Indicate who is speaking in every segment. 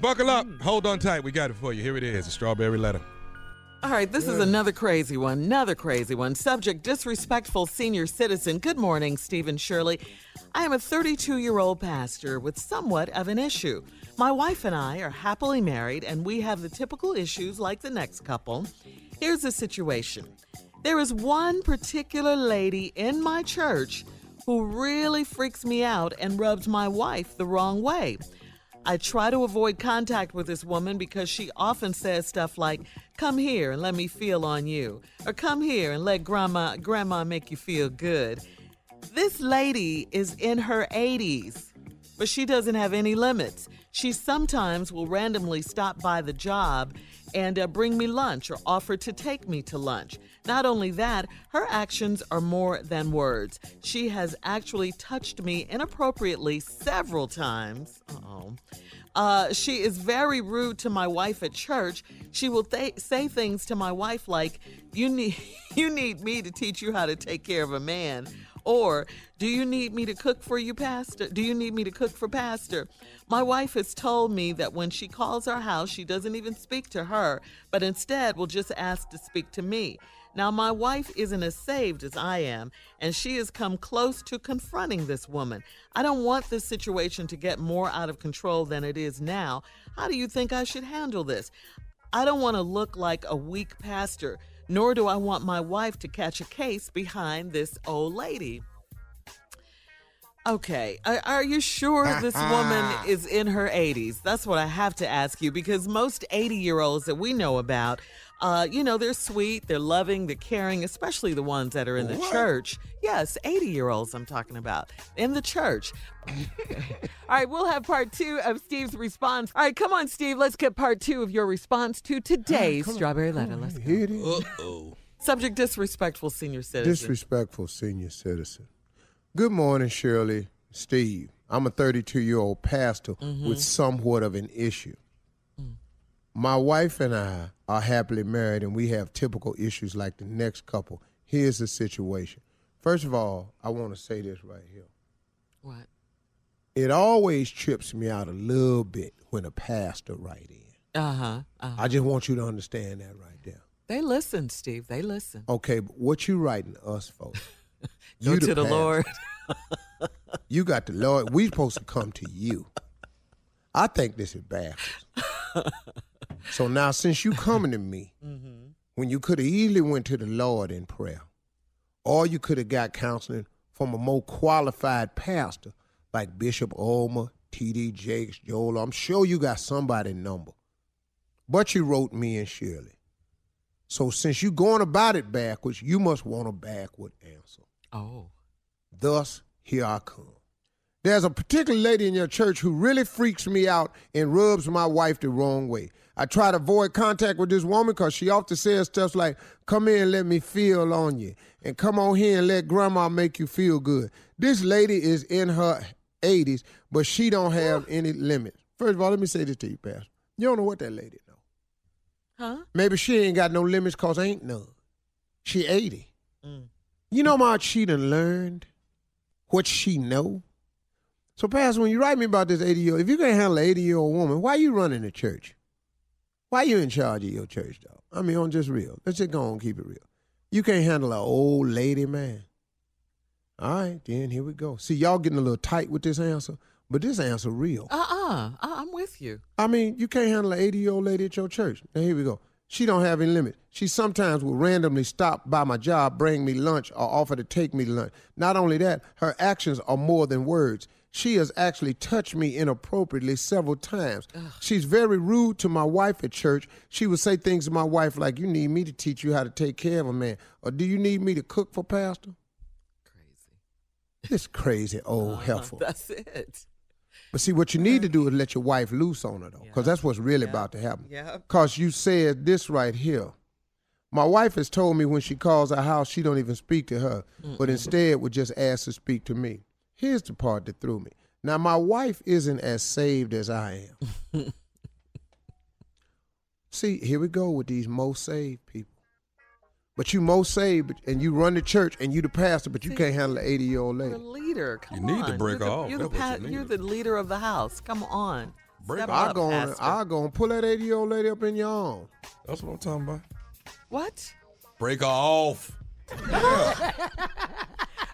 Speaker 1: Buckle up. Hold on tight. We got it for you. Here it is, a strawberry letter.
Speaker 2: All right, this is another crazy one. Another crazy one. Subject disrespectful senior citizen. Good morning, Stephen Shirley. I am a 32 year old pastor with somewhat of an issue. My wife and I are happily married, and we have the typical issues like the next couple. Here's the situation there is one particular lady in my church who really freaks me out and rubs my wife the wrong way. I try to avoid contact with this woman because she often says stuff like, "Come here and let me feel on you," or "Come here and let grandma grandma make you feel good." This lady is in her 80s, but she doesn't have any limits. She sometimes will randomly stop by the job and uh, bring me lunch or offer to take me to lunch. Not only that, her actions are more than words. She has actually touched me inappropriately several times. Uh-oh. Uh, she is very rude to my wife at church. She will th- say things to my wife like, "You need, you need me to teach you how to take care of a man," or "Do you need me to cook for you, Pastor? Do you need me to cook for Pastor?" My wife has told me that when she calls our house, she doesn't even speak to her, but instead will just ask to speak to me. Now, my wife isn't as saved as I am, and she has come close to confronting this woman. I don't want this situation to get more out of control than it is now. How do you think I should handle this? I don't want to look like a weak pastor, nor do I want my wife to catch a case behind this old lady. Okay, are, are you sure this woman is in her 80s? That's what I have to ask you because most 80 year olds that we know about, uh, you know, they're sweet, they're loving, they're caring, especially the ones that are in the
Speaker 1: What?
Speaker 2: church. Yes, 80 year olds I'm talking about in the church. All right, we'll have part two of Steve's response. All right, come on, Steve, let's get part two of your response to today's Strawberry Letter. Let's go.
Speaker 3: Here.
Speaker 1: Uh-oh.
Speaker 2: Subject disrespectful senior citizen.
Speaker 3: Disrespectful senior citizen. Good morning, Shirley. Steve. I'm a 32 year old pastor
Speaker 2: Mm-hmm.
Speaker 3: with somewhat of an issue.
Speaker 2: Mm.
Speaker 3: My wife and I are happily married and we have typical issues like the next couple. Here's the situation. First of all, I want to say this right here.
Speaker 2: What?
Speaker 3: It always trips me out a little bit when a pastor write in.
Speaker 2: Uh huh. Uh-huh.
Speaker 3: I just want you to understand that right there.
Speaker 2: They listen, Steve. They listen.
Speaker 3: Okay, but what you writing us for?
Speaker 2: Go
Speaker 3: You
Speaker 2: to the
Speaker 3: pastor.
Speaker 2: Lord.
Speaker 3: You got the Lord. We supposed to come to you. I think this is backwards. so now, since you coming to me, mm-hmm. when you could have easily went to the Lord in prayer, or you could have got counseling from a more qualified pastor like Bishop Ulmer, T.D. Jakes, Joel. I'm sure you got somebody number, but you wrote me and Shirley. So since you going about it backwards, you must want a backward answer.
Speaker 2: Oh.
Speaker 3: Thus, here I come. There's a particular lady in your church who really freaks me out and rubs my wife the wrong way. I try to avoid contact with this woman because she often says stuff like, come here and let me feel on you. And come on here and let grandma make you feel good. This lady is in her 80s, but she don't have any limits. First of all, let me say this to you, Pastor. You don't know what that lady know.
Speaker 2: Huh?
Speaker 3: Maybe she ain't got no limits because ain't none. She 80. Mm. You know much she done learned? What she know? So, Pastor, when you write me about this 80 year old, if you can't handle an 80 year old woman, why you running the church? Why you in charge of your church, dog? I mean, on just real. Let's just go on and keep it real. You can't handle an old lady, man. All right, then here we go. See, y'all getting a little tight with this answer, but this answer real.
Speaker 2: Uh uh I'm with you.
Speaker 3: I mean, you can't handle an 80 year old lady at your church. Now, here we go. She don't have any limit. She sometimes will randomly stop by my job, bring me lunch, or offer to take me to lunch. Not only that, her actions are more than words. She has actually touched me inappropriately several times. She's very rude to my wife at church. She would say things to my wife like, You need me to teach you how to take care of a man. Or do you need me to cook for Pastor?
Speaker 2: Crazy.
Speaker 3: This crazy old uh-huh. heifer.
Speaker 2: That's it.
Speaker 3: But see, what you need to do is let your wife loose on her, though, because that's what's really about to happen.
Speaker 2: Yeah.
Speaker 3: Because you said this right here. My wife has told me when she calls our house, she don't even speak to her, but instead would just ask to speak to me. Here's the part that threw me. Now, my wife isn't as saved as I am. See, here we go with these most saved people. But you most saved, and you run the church, and you the pastor, but you can't handle an 80 year old
Speaker 2: You're
Speaker 3: lady.
Speaker 2: a leader. Come
Speaker 1: need to break
Speaker 2: you're the,
Speaker 1: off.
Speaker 2: You're the, pa-
Speaker 1: you
Speaker 2: you're the leader of the house. Come on.
Speaker 1: Break
Speaker 2: Step
Speaker 1: off.
Speaker 2: up,
Speaker 3: I go,
Speaker 2: Pastor.
Speaker 3: I go and pull that 80 year old lady up in your arms.
Speaker 1: That's what I'm talking about.
Speaker 2: What?
Speaker 1: Break off.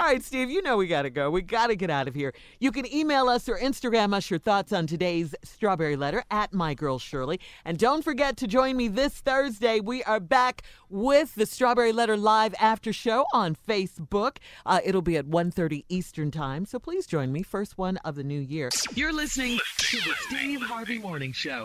Speaker 2: All right, Steve, you know we got to go. We got to get out of here. You can email us or Instagram us your thoughts on today's Strawberry Letter at My Girl Shirley. And don't forget to join me this Thursday. We are back with the Strawberry Letter Live After Show on Facebook. Uh, it'll be at 1.30 Eastern Time, so please join me. First one of the new year. You're listening to the Steve Harvey Morning Show.